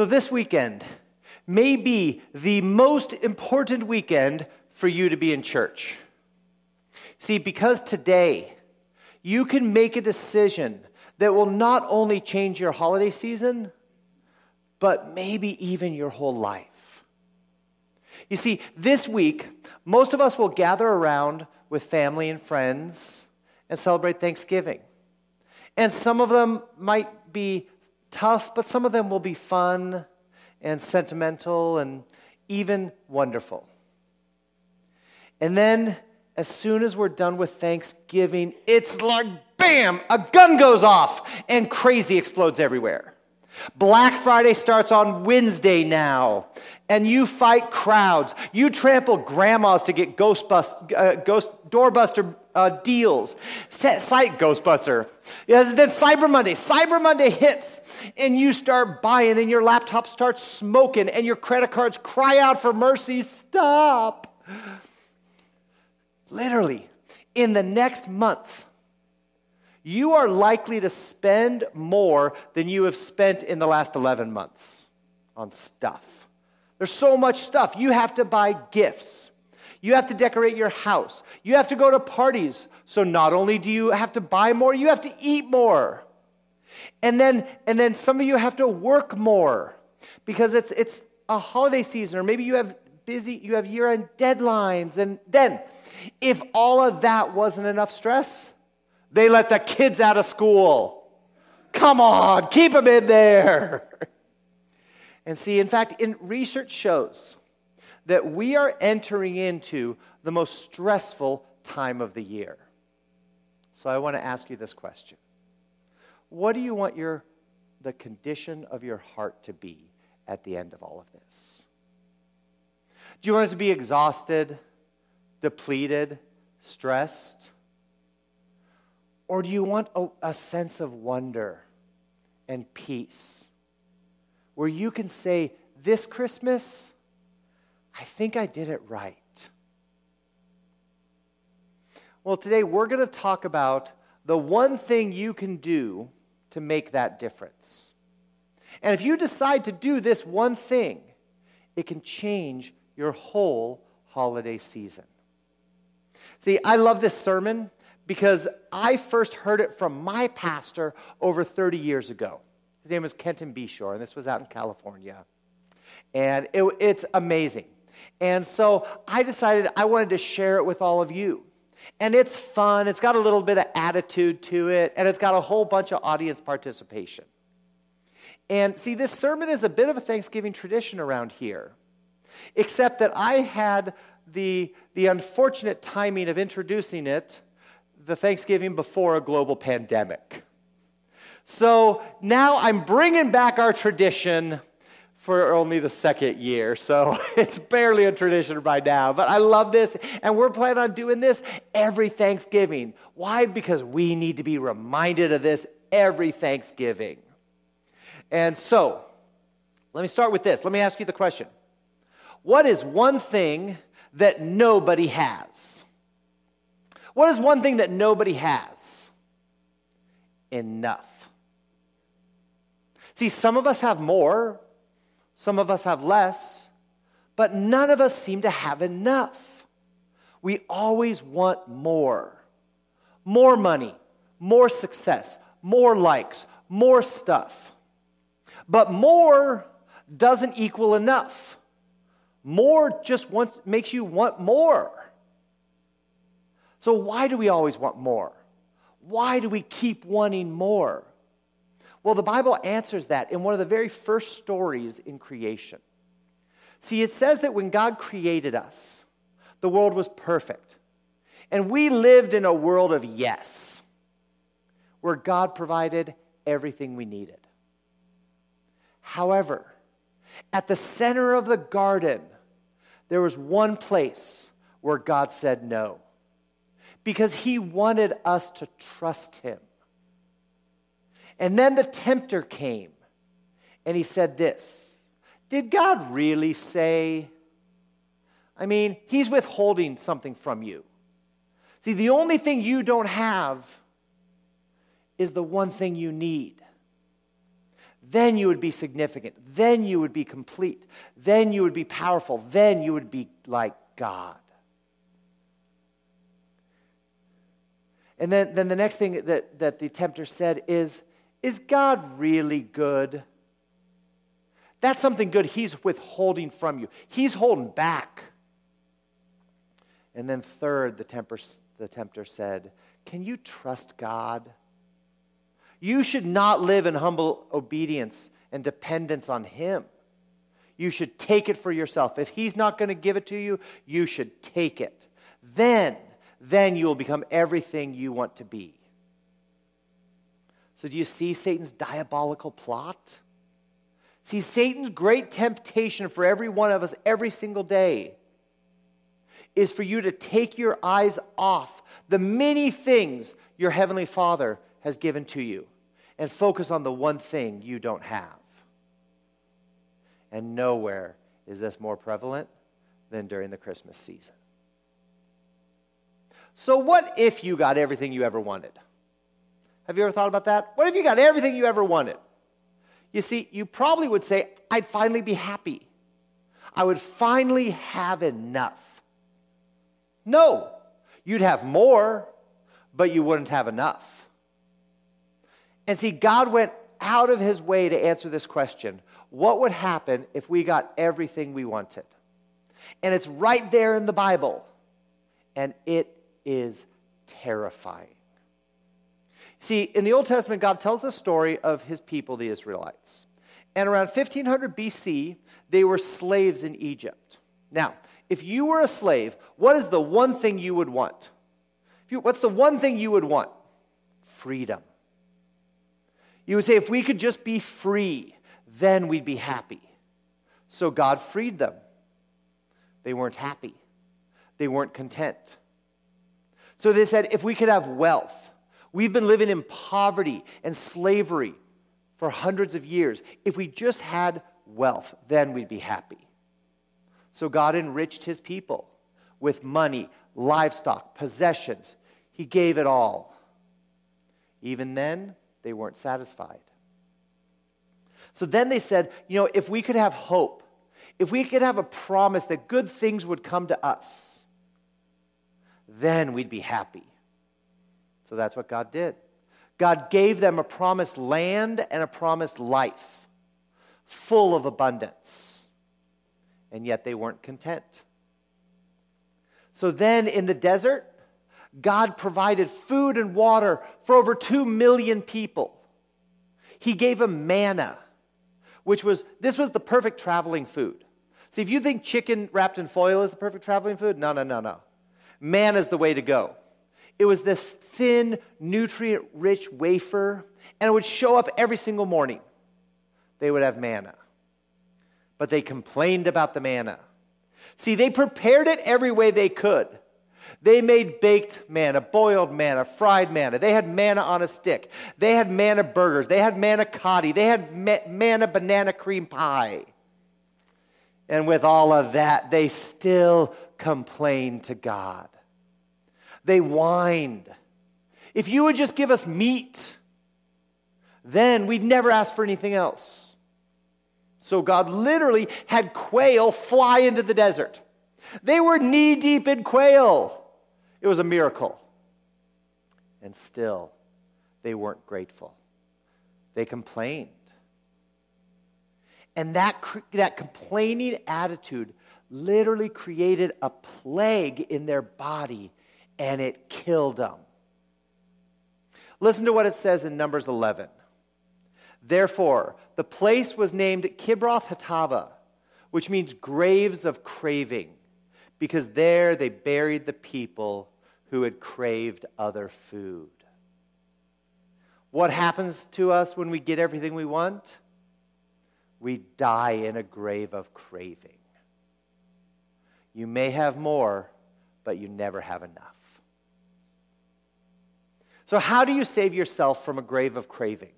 So, this weekend may be the most important weekend for you to be in church. See, because today you can make a decision that will not only change your holiday season, but maybe even your whole life. You see, this week, most of us will gather around with family and friends and celebrate Thanksgiving. And some of them might be tough, but some of them will be fun and sentimental and even wonderful. And then, as soon as we're done with Thanksgiving, it's like bam, a gun goes off and crazy explodes everywhere. Black Friday starts on Wednesday now, and you fight crowds. You trample grandmas to get ghost, bust, uh, ghost doorbuster uh, deals. Site Ghostbuster. Yes, then Cyber Monday. Cyber Monday hits, and you start buying, and your laptop starts smoking, and your credit cards cry out for mercy. Stop. Literally, in the next month, you are likely to spend more than you have spent in the last 11 months on stuff. There's so much stuff. You have to buy gifts. You have to decorate your house. You have to go to parties. So not only do you have to buy more, you have to eat more. And then and then some of you have to work more because it's it's a holiday season or maybe you have busy you have year-end deadlines and then if all of that wasn't enough stress, they let the kids out of school. Come on, keep them in there. And see, in fact, in research shows that we are entering into the most stressful time of the year. So I want to ask you this question. What do you want your the condition of your heart to be at the end of all of this? Do you want it to be exhausted, depleted, stressed? Or do you want a, a sense of wonder and peace where you can say, This Christmas, I think I did it right? Well, today we're going to talk about the one thing you can do to make that difference. And if you decide to do this one thing, it can change your whole holiday season. See, I love this sermon because I first heard it from my pastor over 30 years ago. His name was Kenton Beshore, and this was out in California. And it, it's amazing. And so I decided I wanted to share it with all of you. And it's fun, it's got a little bit of attitude to it, and it's got a whole bunch of audience participation. And see, this sermon is a bit of a Thanksgiving tradition around here, except that I had the, the unfortunate timing of introducing it the Thanksgiving before a global pandemic. So now I'm bringing back our tradition for only the second year. So it's barely a tradition by now. But I love this. And we're planning on doing this every Thanksgiving. Why? Because we need to be reminded of this every Thanksgiving. And so let me start with this. Let me ask you the question What is one thing that nobody has? What is one thing that nobody has? Enough. See, some of us have more, some of us have less, but none of us seem to have enough. We always want more more money, more success, more likes, more stuff. But more doesn't equal enough. More just wants, makes you want more. So, why do we always want more? Why do we keep wanting more? Well, the Bible answers that in one of the very first stories in creation. See, it says that when God created us, the world was perfect. And we lived in a world of yes, where God provided everything we needed. However, at the center of the garden, there was one place where God said no because he wanted us to trust him. And then the tempter came and he said this Did God really say? I mean, he's withholding something from you. See, the only thing you don't have is the one thing you need. then you would be significant. Then you would be complete. Then you would be powerful. Then you would be like God. And then, then the next thing that, that the tempter said is, Is God really good? That's something good he's withholding from you. He's holding back. And then, third, the, temper, the tempter said, Can you trust God? You should not live in humble obedience and dependence on Him. You should take it for yourself. If He's not going to give it to you, you should take it. Then then you will become everything you want to be. So, do you see Satan's diabolical plot? See, Satan's great temptation for every one of us every single day is for you to take your eyes off the many things your Heavenly Father has given to you and focus on the one thing you don't have. And nowhere is this more prevalent than during the Christmas season. So, what if you got everything you ever wanted? Have you ever thought about that? What if you got everything you ever wanted? You see, you probably would say, I'd finally be happy. I would finally have enough. No, you'd have more, but you wouldn't have enough. And see, God went out of his way to answer this question what would happen if we got everything we wanted? And it's right there in the Bible, and it is terrifying. See, in the Old Testament, God tells the story of his people, the Israelites. And around 1500 BC, they were slaves in Egypt. Now, if you were a slave, what is the one thing you would want? You, what's the one thing you would want? Freedom. You would say, if we could just be free, then we'd be happy. So God freed them. They weren't happy, they weren't content. So they said, if we could have wealth, we've been living in poverty and slavery for hundreds of years. If we just had wealth, then we'd be happy. So God enriched his people with money, livestock, possessions. He gave it all. Even then, they weren't satisfied. So then they said, you know, if we could have hope, if we could have a promise that good things would come to us, then we'd be happy. So that's what God did. God gave them a promised land and a promised life, full of abundance. And yet they weren't content. So then in the desert, God provided food and water for over 2 million people. He gave them manna, which was, this was the perfect traveling food. See, if you think chicken wrapped in foil is the perfect traveling food, no, no, no, no man is the way to go. It was this thin, nutrient rich wafer, and it would show up every single morning. They would have manna. But they complained about the manna. See, they prepared it every way they could. They made baked manna, boiled manna, fried manna. They had manna on a stick. They had manna burgers. They had manna cotti. They had manna banana cream pie. And with all of that, they still complained to God. They whined. If you would just give us meat, then we'd never ask for anything else. So God literally had quail fly into the desert. They were knee deep in quail. It was a miracle. And still, they weren't grateful. They complained. And that, that complaining attitude literally created a plague in their body and it killed them. Listen to what it says in Numbers 11. Therefore, the place was named Kibroth Hattaavah, which means graves of craving, because there they buried the people who had craved other food. What happens to us when we get everything we want? We die in a grave of craving. You may have more, but you never have enough. So, how do you save yourself from a grave of craving?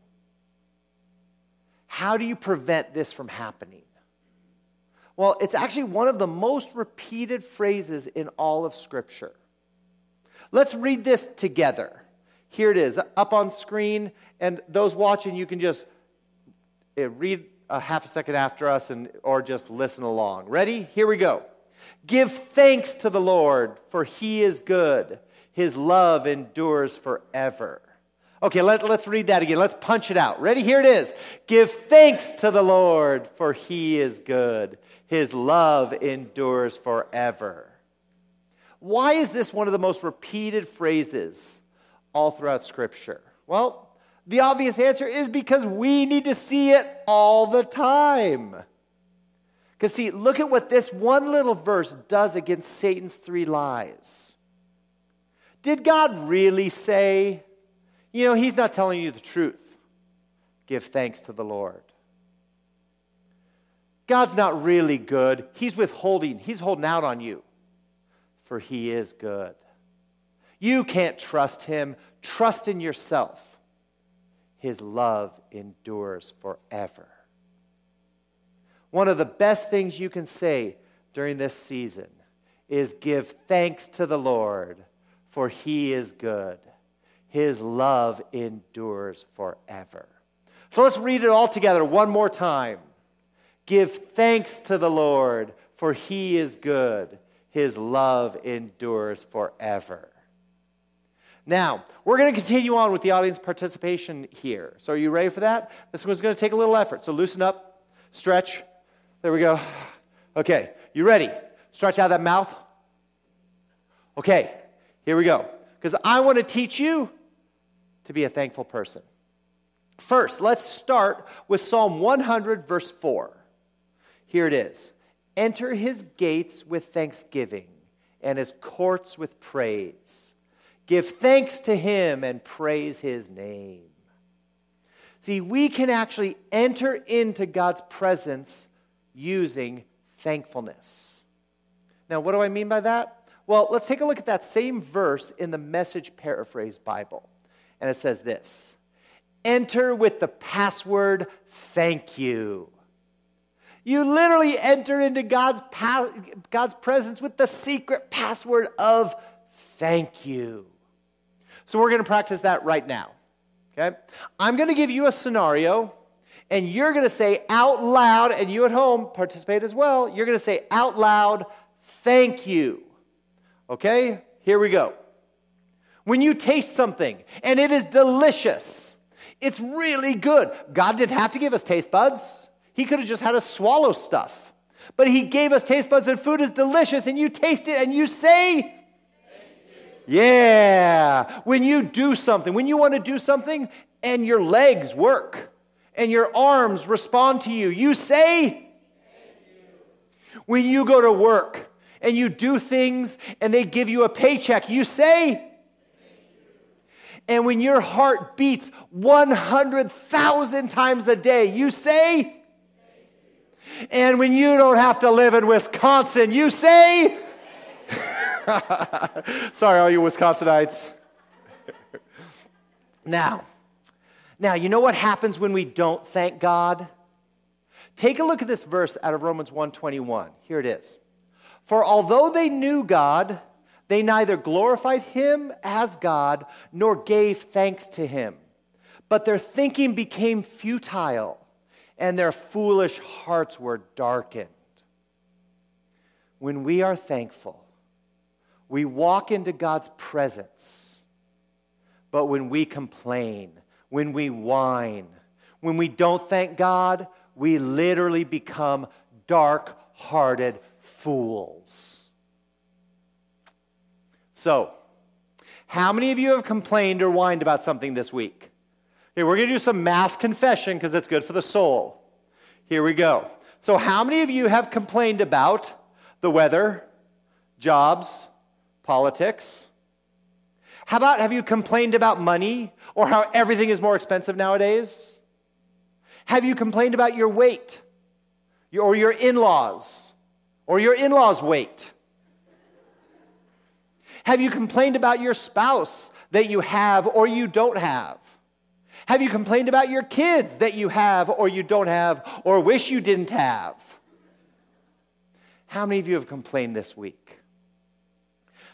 How do you prevent this from happening? Well, it's actually one of the most repeated phrases in all of Scripture. Let's read this together. Here it is, up on screen, and those watching, you can just eh, read a half a second after us and, or just listen along. Ready? Here we go. Give thanks to the Lord, for he is good. His love endures forever. Okay, let, us read that again. Let's punch it out. Ready? Here it is. Give thanks to the Lord, for he is good. His love endures forever. Why is this one of the most repeated phrases all throughout Scripture? Well, the obvious answer is because we need to see it all the time. Because, see, look at what this one little verse does against Satan's three lies. Did God really say, you know, he's not telling you the truth? Give thanks to the Lord. God's not really good. He's withholding, he's holding out on you, for he is good. You can't trust him. Trust in yourself. His love endures forever. One of the best things you can say during this season is give thanks to the Lord, for he is good. His love endures forever. So let's read it all together one more time. Give thanks to the Lord, for he is good. His love endures forever. Now, we're going to continue on with the audience participation here. So, are you ready for that? This one's going to take a little effort. So, loosen up, stretch. There we go. Okay, you ready? Stretch out that mouth. Okay, here we go. Because I want to teach you to be a thankful person. First, let's start with Psalm 100, verse 4. Here it is Enter his gates with thanksgiving and his courts with praise. Give thanks to him and praise his name. See, we can actually enter into God's presence using thankfulness. Now, what do I mean by that? Well, let's take a look at that same verse in the Message Paraphrase Bible. And it says this Enter with the password, thank you. You literally enter into God's, pa- God's presence with the secret password of thank you. So we're going to practice that right now. Okay? I'm going to give you a scenario, and you're going to say out loud, and you at home participate as well. You're going to say out loud, thank you. Okay? Here we go. When you taste something and it is delicious, it's really good. God didn't have to give us taste buds. He could have just had us swallow stuff. But He gave us taste buds, and food is delicious, and you taste it and you say, Yeah. When you do something, when you want to do something and your legs work and your arms respond to you, you say, When you go to work and you do things and they give you a paycheck, you say, and when your heart beats 100,000 times a day, you say, and when you don't have to live in Wisconsin, you say, Sorry, all you Wisconsinites. now, now, you know what happens when we don't thank God? Take a look at this verse out of Romans 1:21. Here it is. For although they knew God, they neither glorified him as God nor gave thanks to him. But their thinking became futile and their foolish hearts were darkened. When we are thankful, we walk into God's presence. But when we complain, when we whine, when we don't thank God, we literally become dark hearted fools. So, how many of you have complained or whined about something this week? Okay, we're going to do some mass confession because it's good for the soul. Here we go. So, how many of you have complained about the weather, jobs, politics? How about have you complained about money or how everything is more expensive nowadays? Have you complained about your weight or your in laws or your in laws' weight? Have you complained about your spouse that you have or you don't have? Have you complained about your kids that you have or you don't have or wish you didn't have? How many of you have complained this week?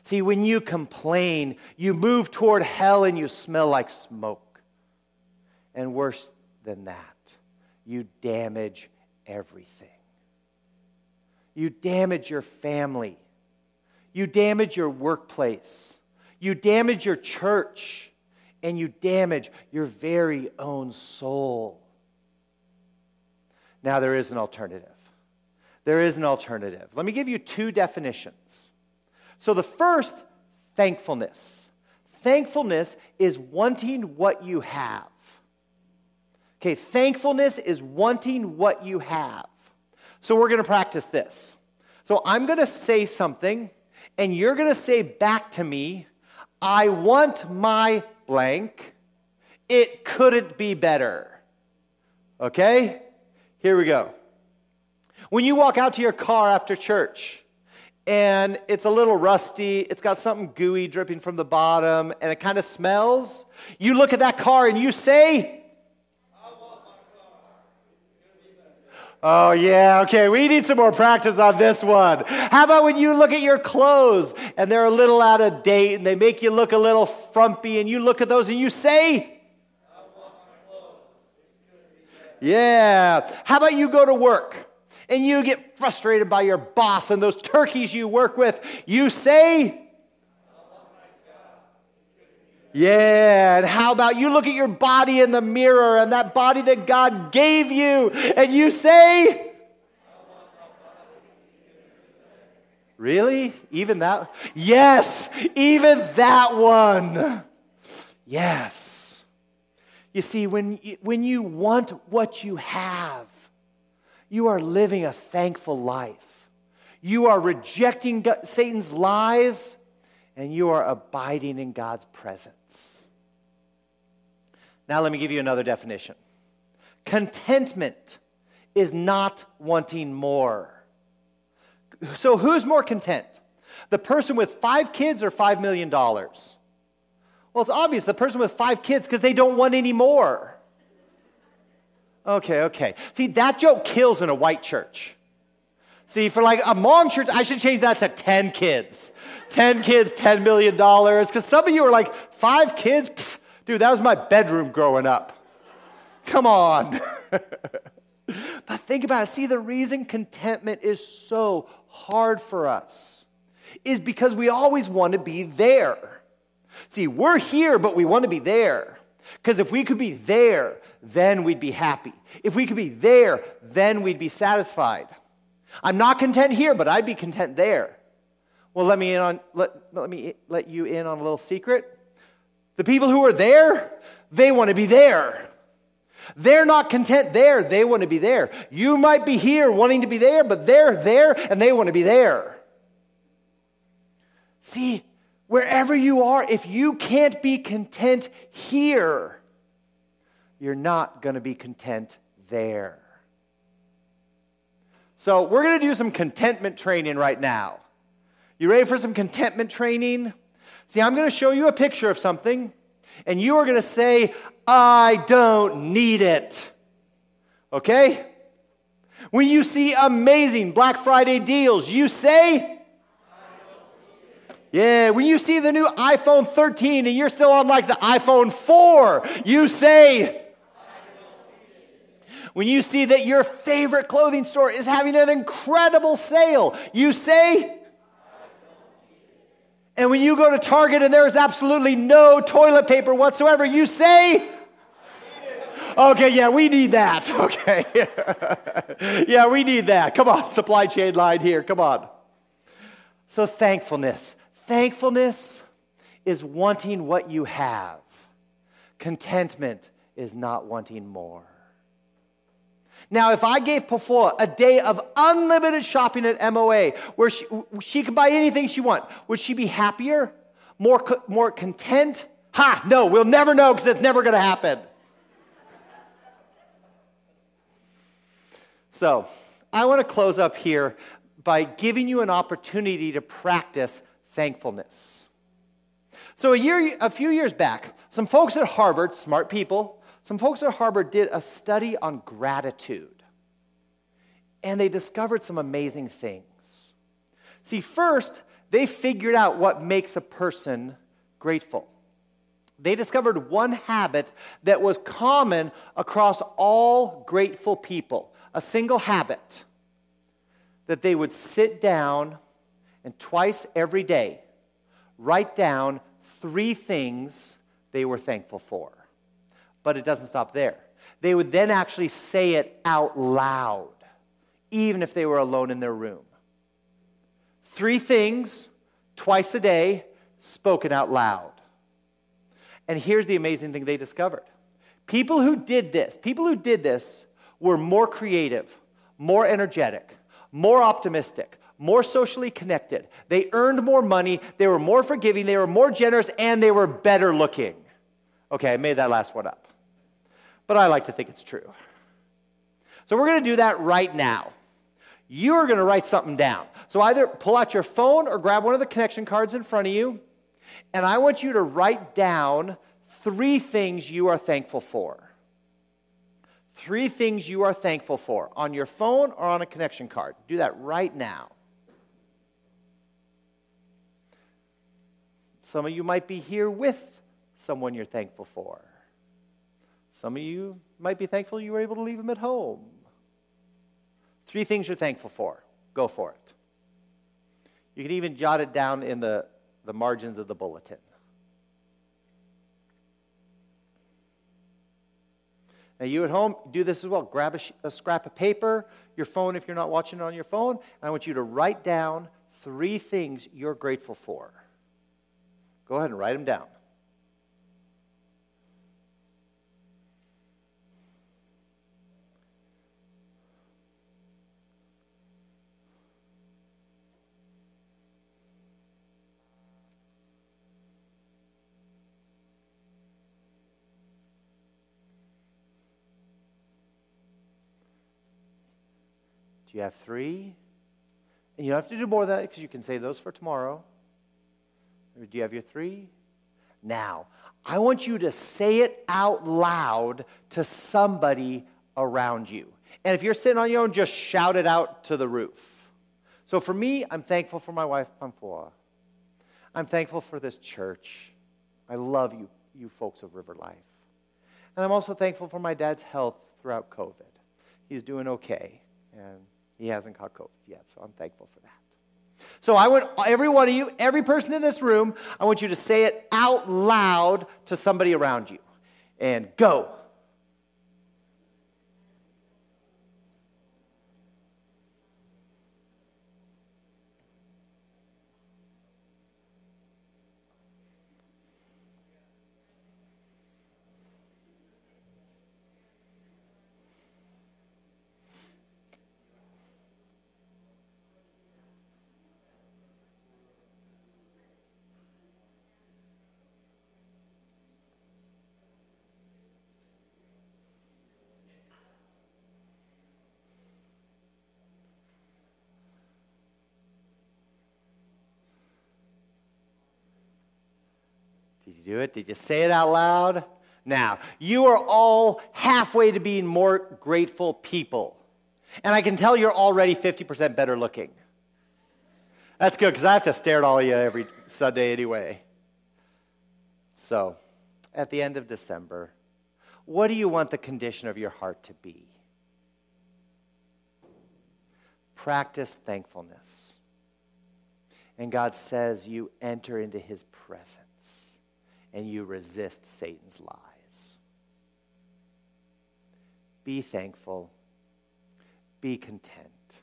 See, when you complain, you move toward hell and you smell like smoke. And worse than that, you damage everything. You damage your family. You damage your workplace. You damage your church. And you damage your very own soul. Now, there is an alternative. There is an alternative. Let me give you two definitions. So, the first, thankfulness. Thankfulness is wanting what you have. Okay, thankfulness is wanting what you have. So, we're going to practice this. So, I'm going to say something, and you're going to say back to me, I want my blank. It couldn't be better. Okay? Here we go. When you walk out to your car after church and it's a little rusty, it's got something gooey dripping from the bottom, and it kind of smells, you look at that car and you say, Oh, yeah, okay, we need some more practice on this one. How about when you look at your clothes and they're a little out of date and they make you look a little frumpy, and you look at those and you say, Yeah. How about you go to work and you get frustrated by your boss and those turkeys you work with? You say, yeah, and how about you look at your body in the mirror and that body that God gave you and you say, Really? Even that? Yes, even that one. Yes. You see, when you, when you want what you have, you are living a thankful life. You are rejecting Satan's lies, and you are abiding in God's presence. Now, let me give you another definition contentment is not wanting more. So, who's more content? The person with five kids or $5 million? Well, it's obvious the person with five kids because they don't want any more. Okay, okay. See, that joke kills in a white church. See, for like a Hmong church, I should change that to 10 kids. 10 kids, $10 million. Because some of you are like, five kids? Dude, that was my bedroom growing up. Come on. but think about it. See, the reason contentment is so hard for us is because we always want to be there. See, we're here, but we want to be there. Because if we could be there, then we'd be happy. If we could be there, then we'd be satisfied. I'm not content here, but I'd be content there. Well, let me in on let, let me let you in on a little secret. The people who are there, they want to be there. They're not content there, they want to be there. You might be here wanting to be there, but they're there and they want to be there. See, Wherever you are, if you can't be content here, you're not going to be content there. So, we're going to do some contentment training right now. You ready for some contentment training? See, I'm going to show you a picture of something, and you are going to say, I don't need it. Okay? When you see amazing Black Friday deals, you say, yeah, when you see the new iPhone 13 and you're still on like the iPhone 4, you say, when you see that your favorite clothing store is having an incredible sale, you say, and when you go to Target and there is absolutely no toilet paper whatsoever, you say, Okay, yeah, we need that. Okay. yeah, we need that. Come on, supply chain line here. Come on. So, thankfulness. Thankfulness is wanting what you have, contentment is not wanting more. Now, if I gave Pafua a day of unlimited shopping at MOA where she, she could buy anything she wants, would she be happier? More, more content? Ha, no, we'll never know because it's never going to happen. So, I want to close up here by giving you an opportunity to practice thankfulness. So, a, year, a few years back, some folks at Harvard, smart people, some folks at Harvard did a study on gratitude. And they discovered some amazing things. See, first, they figured out what makes a person grateful. they discovered one habit that was common across all grateful people a single habit that they would sit down and twice every day write down three things they were thankful for. But it doesn't stop there. They would then actually say it out loud, even if they were alone in their room. Three things twice a day spoken out loud. And here's the amazing thing they discovered people who did this, people who did this were more creative, more energetic, more optimistic, more socially connected. They earned more money, they were more forgiving, they were more generous, and they were better looking. Okay, I made that last one up. But I like to think it's true. So we're going to do that right now. You're going to write something down. So either pull out your phone or grab one of the connection cards in front of you, and I want you to write down three things you are thankful for. Three things you are thankful for on your phone or on a connection card. Do that right now. Some of you might be here with someone you're thankful for. Some of you might be thankful you were able to leave them at home. Three things you're thankful for. Go for it. You can even jot it down in the, the margins of the bulletin. Now, you at home, do this as well. Grab a, a, scrap of paper, your phone if you're not watching it on your phone, and I want you to write down three things you're grateful for. Go ahead and write them down. Do you have three? And you don't have to do more of that because you can save those for tomorrow. Or do you have your three? Now, I want you to say it out loud to somebody around you. And if you're sitting on your own, just shout it out to the roof. So for me, I'm thankful for my wife, Pamphua. I'm thankful for this church. I love you, you folks of River Life. And I'm also thankful for my dad's health throughout COVID. He's doing okay. And he hasn't caught COVID yet, so I'm thankful for that. So I want every one of you, every person in this room, I want you to say it out loud to somebody around you. And go. Do it? Did you say it out loud? Now, you are all halfway to being more grateful people. And I can tell you're already 50% better looking. That's good because I have to stare at all of you every Sunday anyway. So, at the end of December, what do you want the condition of your heart to be? Practice thankfulness. And God says you enter into his presence and you resist Satan's lies. Be thankful, be content,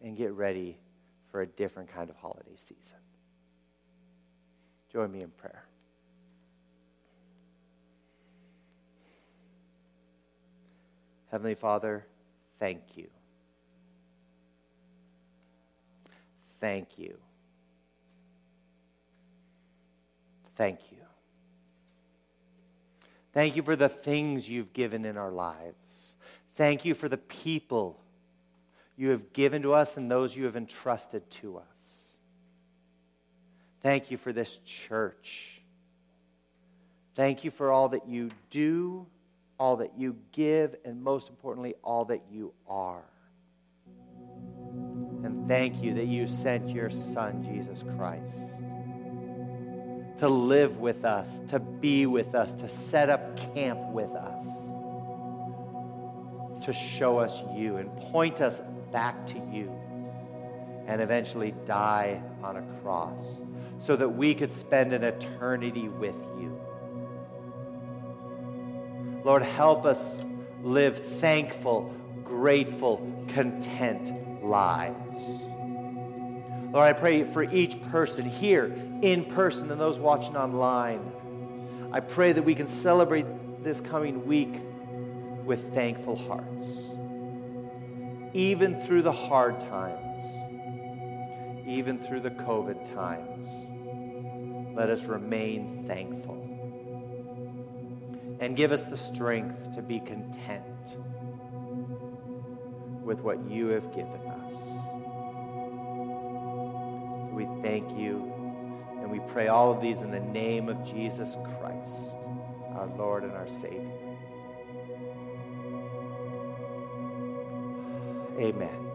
and get ready for a different kind of holiday season. Join me in prayer. Heavenly Father, thank you. Thank you. Thank you. Thank you for the things you've given in our lives. Thank you for the people you have given to us and those you have entrusted to us. Thank you for this church. Thank you for all that you do, all that you give, and most importantly, all that you are. And thank you that you sent your Son, Jesus Christ to live with us, to be with us, to set up camp with us, to show us you and point us back to you, and eventually die on a cross so that we could spend an eternity with you. Lord, help us live thankful, grateful, content lives. Lord, I pray for each person here in person and those watching online. I pray that we can celebrate this coming week with thankful hearts. Even through the hard times, even through the COVID times, let us remain thankful. And give us the strength to be content with what you have given us. We thank you and we pray all of these in the name of Jesus Christ, our Lord and our Savior. Amen.